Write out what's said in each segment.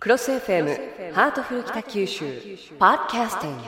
CROSS FM ハートフル北九州ポッドキャスティング。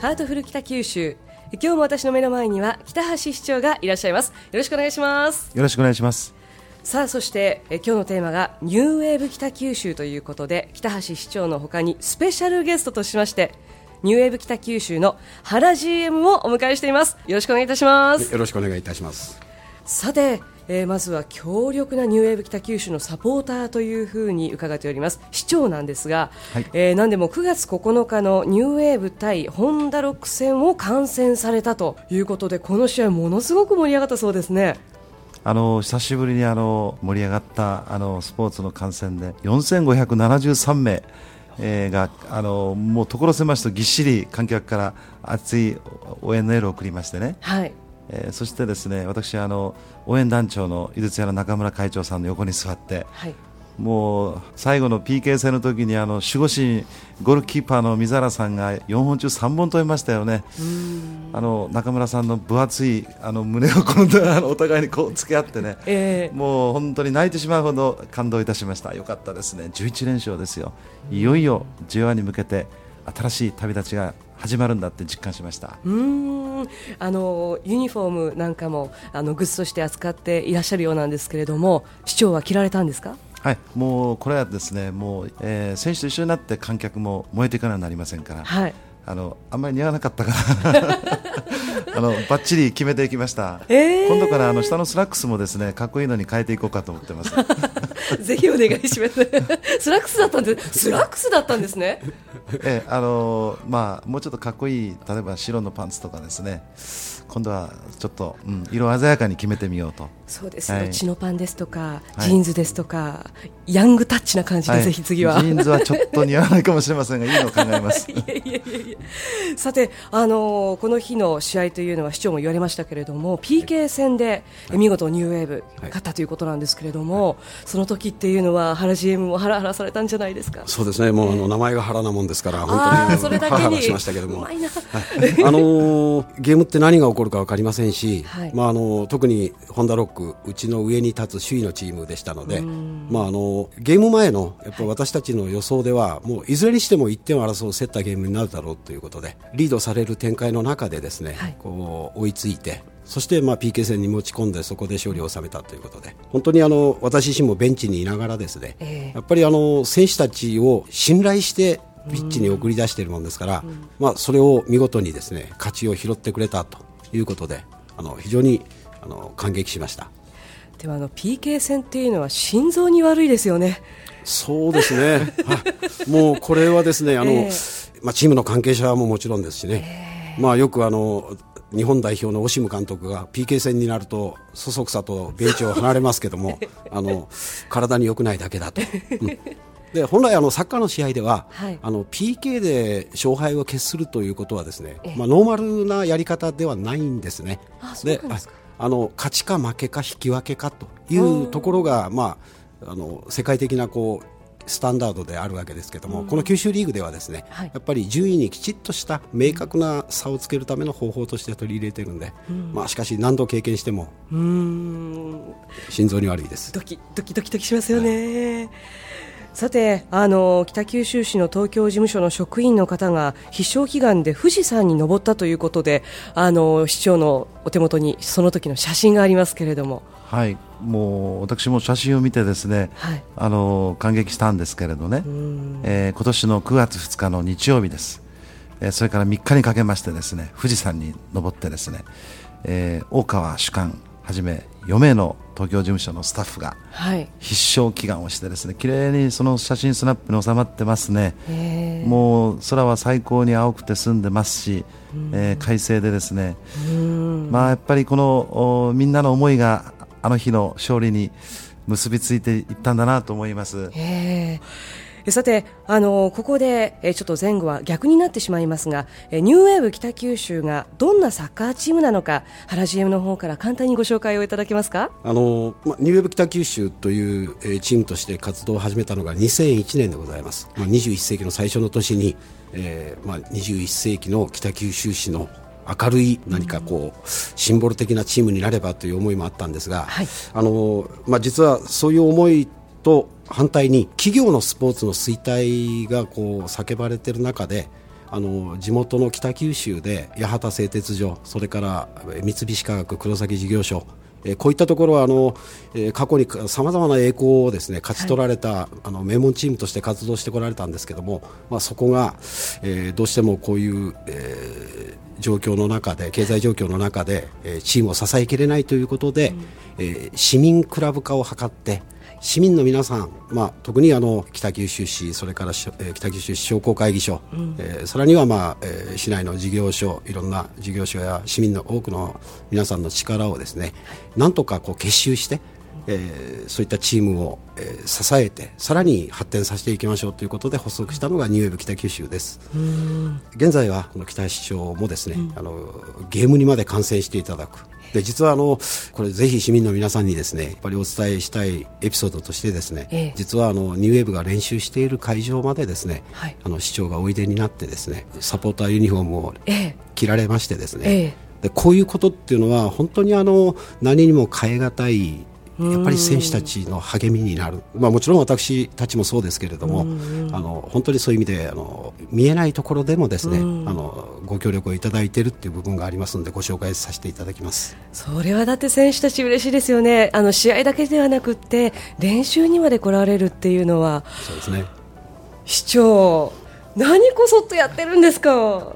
ハートフル北九州今日も私の目の前には北橋市長がいらっしゃいます。よろしくお願いします。よろしくお願いします。さあそしてえ今日のテーマがニューウェーブ北九州ということで北橋市長のほかにスペシャルゲストとしましてニューウェーブ北九州の原 GM をお迎えしています。よろしくお願いいたします。よろしくお願いいたします。さて、えーまずは強力なニューウェーブ北九州のサポーターというふうに伺っております。市長なんですが、はい。えー何でも9月9日のニューウェーブ対ホンダロック戦を観戦されたということでこの試合ものすごく盛り上がったそうですねあの久しぶりにあの盛り上がったあのスポーツの観戦で4573名、えーがあのもう所狭しとぎっしり観客から熱い応援のエールを送りましてね、はい。えーそしてですね私あの応援団長の井筒屋の中村会長さんの横に座ってはいもう最後の PK 戦の時にあの守護神ゴールキーパーの水原さんが4本中3本止めましたよね。あの中村さんの分厚いあの胸をこの お互いにこう付け合ってね、えーもう本当に泣いてしまうほど感動いたしました。よかったですね。11連勝ですよ。いよいよ J1 に向けて新しい旅立ちが始まるんだって実感しました。うーんあのユニフォームなんかもあのグッズとして扱っていらっしゃるようなんですけれども市長は着られたんですか？はい、もうこれはですね、もう、えー選手と一緒になって観客も燃えていかななりませんから、はい。あのあんまり似合わなかったから。あのバッチリ決めていきました、えー。今度からあの下のスラックスもですねかっこいいのに変えていこうかと思ってます。ぜひお願いします。スラックスだったんですスラックスだったんですね。ええあのまあもうちょっとかっこいい例えば白のパンツとかですね。今度はちょっと、うん、色鮮やかに決めてみようとそうですよ、はい。チノパンですとかはい。ジーンズですとか、ヤングタッチな感じで、ぜひ次は。ジーンズはちょっと似合わないかもしれませんがいいのを考えます。いやいやいやさて、あのーこの日の試合というのは市長も言われましたけれども PK 戦で見事ニューウェーブはい勝ったということなんですけれども、その時っていうのは原 GM もハラハラされたんじゃないですか？そうですね。もうあの名前が原なもんですからあ本ー当にそれだけに。ハラハラしましたけども。あのーゲームって何が起こるか分かりませんし、はい。まあ、あの特にホンダロックうちの上に立つ首位のチームでしたので、まあ、あのゲーム前のやっぱ私たちの予想では、もういずれにしても1点を争う競ったゲームになるだろうということでリードされる展開の中でですね、はい。こう追いついてそしてまあ PK 戦に持ち込んでそこで勝利を収めたということで本当にあの私自身もベンチにいながらですね、ええ。やっぱりあの選手たちを信頼してピッチに送り出しているものですから、まあ、それを見事にですね勝ちを拾ってくれたということであの非常にあの感激しました。でもあの PK 戦っていうのは心臓に悪いですよね。そうですね、はい、もうこれはですねあの、ええ。まあ、チームの関係者ももちろんですしね、まあ、よくあの日本代表のオシム監督が PK 戦になるとそそくさとベンチを離れますけども あの体に良くないだけだと。うん。で本来あのサッカーの試合では、はい。あの PK で勝敗を決するということはですねええ、まあ、ノーマルなやり方ではないんですね。あそうですかあの勝ちか負けか引き分けかというところが、まあ、あの世界的なこうスタンダードであるわけですけども、この九州リーグではですね、はい。やっぱり順位にきちっとした明確な差をつけるための方法として取り入れているんで、まあ、しかし何度経験しても心臓に悪いです。ドキドキドキドキしますよね。さてあの北九州市の東京事務所の職員の方が必勝祈願で富士山に登ったということであの市長のお手元にその時の写真がありますけれども、はい。もう私も写真を見てですね、はい。あの感激したんですけれどね、えー今年の9月2日の日曜日です、えーそれから3日にかけましてですね富士山に登ってですね、えー大川主幹はじめ4名の東京事務所のスタッフがはい、必勝祈願をしてですね綺麗にその写真スナップに収まってますね。えー。もう空は最高に青くて澄んでますし、えー快晴でですね。まあやっぱりこのおみんなの思いがあの日の勝利に結びついていったんだなと思います。えーさて、あのここで、えーちょっと前後は逆になってしまいますが、えーニューウェーブ北九州がどんなサッカーチームなのか原 GM の方から簡単にご紹介をいただけますか？あのまあ、ニューウェブ北九州という、えーチームとして活動を始めたのが2001年でございます、まあ、21世紀の最初の年に、えーまあ、21世紀の北九州市の明るい何かこうシンボル的なチームになればという思いもあったんですが、はい、あのまあ、実はそういう思いと反対に企業のスポーツの衰退がこう叫ばれている中であの地元の北九州で八幡製鉄所それから三菱化学黒崎事業所えこういったところはあの、え過去にさまざまな栄光をですね勝ち取られた、はい、あの名門チームとして活動してこられたんですけども、まあ、そこが、えどうしてもこういう、えー、状況の中で経済状況の中で、えチームを支えきれないということで、うん、え市民クラブ化を図って市民の皆さん、まあ、特にあの北九州市それから、えー、北九州市商工会議所、うん、えー、さらには、まあえー、市内の事業所いろんな事業所や市民の多くの皆さんの力をですねなんとかこう結集して、えー、そういったチームを、えー、支えてさらに発展させていきましょうということで発足したのがニューウェブ北九州です。現在はこの北市長もですね、うん、あのゲームにまで観戦していただく。で実はあのこれぜひ市民の皆さんにですねやっぱりお伝えしたいエピソードとしてですね、ええ、実はあのニューウェーブが練習している会場までですね、はい、あの市長がおいでになってですねサポーターユニフォームを着られましてですね、え、でこういうことっていうのは本当にあの何にも代え難いやっぱり選手たちの励みになる、まあ、もちろん私たちもそうですけれども、あの本当にそういう意味であの見えないところでもですね、あのご協力をいただいているっていう部分がありますのでご紹介させていただきます。それはだって選手たち嬉しいですよね。あの試合だけではなくて練習にまで来られるっていうのはそうですね。市長何こそっとやってるんですか。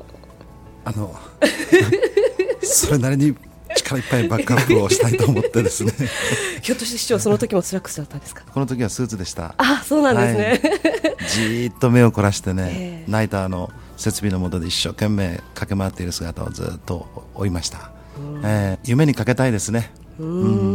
あの それなりに力いっぱいバックアップをしたいと思ってですね。ひょっとして市長その時もスラックスだったんですか？この時はスーツでした。あそうなんですね、はい、じーっと目を凝らしてね、えー、ナイターの設備の下で一生懸命駆け回っている姿をずっと追いました、えー、夢にかけたいですね。うん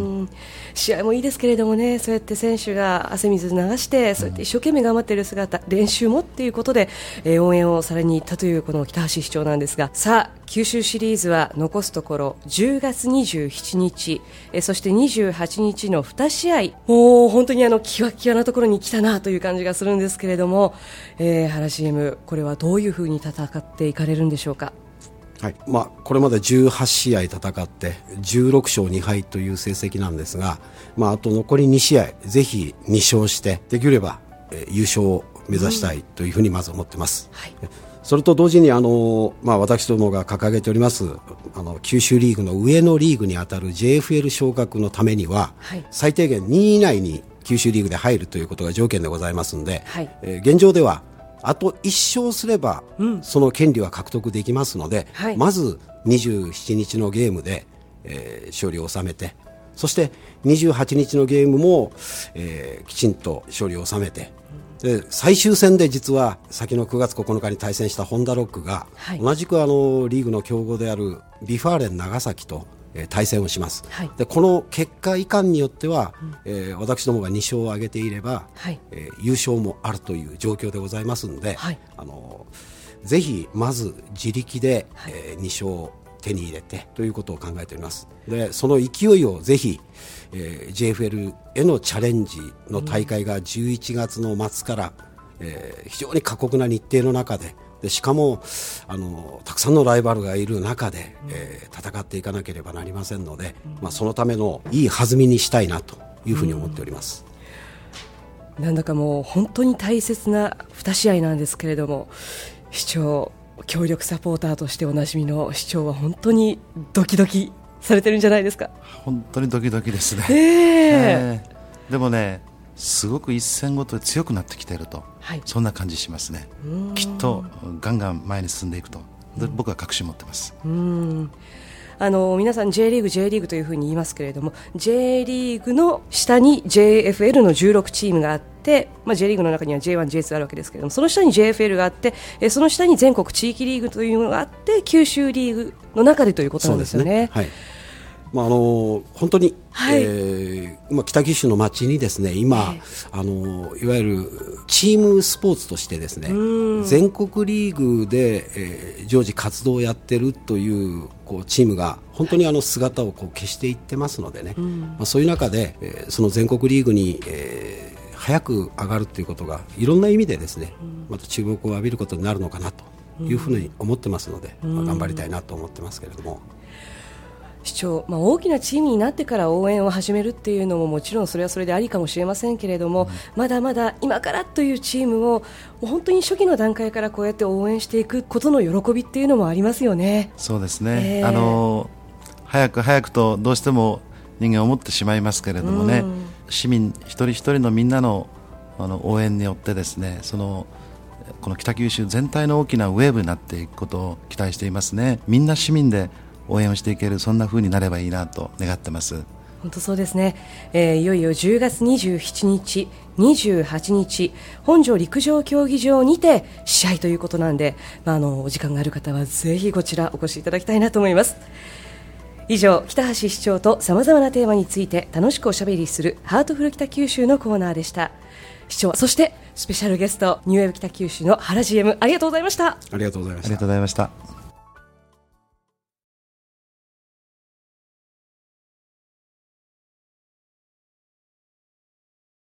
試合もいいですけれどもね、そうやって選手が汗水流して、そうやって一生懸命頑張っている姿、練習もっていうことで、えー、応援をされに行ったというこの北橋市長なんですが、さあ、九州シリーズは残すところ10月27日、え、そして28日の2試合、もう本当にあのキワキワなところに来たなという感じがするんですけれども、えー、原 GM、これはどういうふうに戦っていかれるんでしょうか？はい。まあ、これまで18試合戦って16勝2敗という成績なんですが、まあ、あと残り2試合ぜひ2勝してできれば、えー、優勝を目指したいというふうにまず思ってます。うんはい、それと同時にあの、まあ、私どもが掲げておりますあの九州リーグの上のリーグに当たる JFL 昇格のためには、はい、最低限2位以内に九州リーグで入るということが条件でございますので、はい、えー、現状ではあと1勝すれば、その権利は獲得できますので、はい、まず27日のゲームで、えー、勝利を収めてそして28日のゲームも、えー、きちんと勝利を収めてで最終戦で実は先の9月9日に対戦したホンダロックが、はい、同じくあのリーグの強豪である V・ファーレン長崎とえー、対戦をします、はい、でこの結果いかんによっては、うん、えー、私どもが2勝を挙げていれば、はい、えー、優勝もあるという状況でございますので、はい、あのぜひまず自力で、はい、えー、2勝手に入れてということを考えております。でその勢いをぜひ、えー、JFL へのチャレンジの大会が11月の末から、うん、えー、非常に過酷な日程の中ででしかもあのたくさんのライバルがいる中で、えー、戦っていかなければなりませんので、まあ、そのためのいい弾みにしたいなというふうに思っております。なんだかもう本当に大切な2試合なんですけれども市長協力サポーターとしておなじみの市長は本当にドキドキされてるんじゃないですか？本当にドキドキですね、え。ー、えー、でもねすごく一戦ごとに強くなってきていると、はい、そんな感じしますね。きっとガンガン前に進んでいくと僕は確信持ってます。あの皆さん J リーグ J リーグというふうに言いますけれども J リーグの下に JFL の16チームがあって、まあ、J リーグの中には J1、J2 あるわけですけれどもその下に JFL があってえその下に全国地域リーグというのがあって九州リーグの中でということなんですよね。はいまあ、あの本当に、はい、えー、まあ、北九州の街にですね今、あのいわゆるチームスポーツとしてですね全国リーグで、えー、常時活動をやってるというこうチームが本当にあの姿をこう消していってますのでね、まあ、そういう中で、えー、その全国リーグに、えー、早く上がるということがいろんな意味でですねまた注目を浴びることになるのかなというふうに思ってますので、まあ、頑張りたいなと思ってますけれども。市長、まあ、大きなチームになってから応援を始めるっていうのももちろんそれはそれでありかもしれませんけれども、うん、まだまだ今からというチームを本当に初期の段階からこうやって応援していくことの喜びっていうのもありますよね。そうですね、えー、あの早く早くとどうしても人間思ってしまいますけれどもね、うん、市民一人一人のみんなのあの応援によってですねそのこの北九州全体の大きなウェーブになっていくことを期待していますね。みんな市民で応援をしていけるそんな風になればいいなと願ってます。本当そうですね、えー、いよいよ10月27日28日本庄陸上競技場にて試合ということなんで、まあ、あのお時間がある方はぜひこちらお越しいただきたいなと思います。以上北橋市長とさまざまなテーマについて楽しくおしゃべりするハートフル北九州のコーナーでした。市長そしてスペシャルゲストニューウェブ北九州の原 GM ありがとうございました。ありがとうございました。ありがとうございました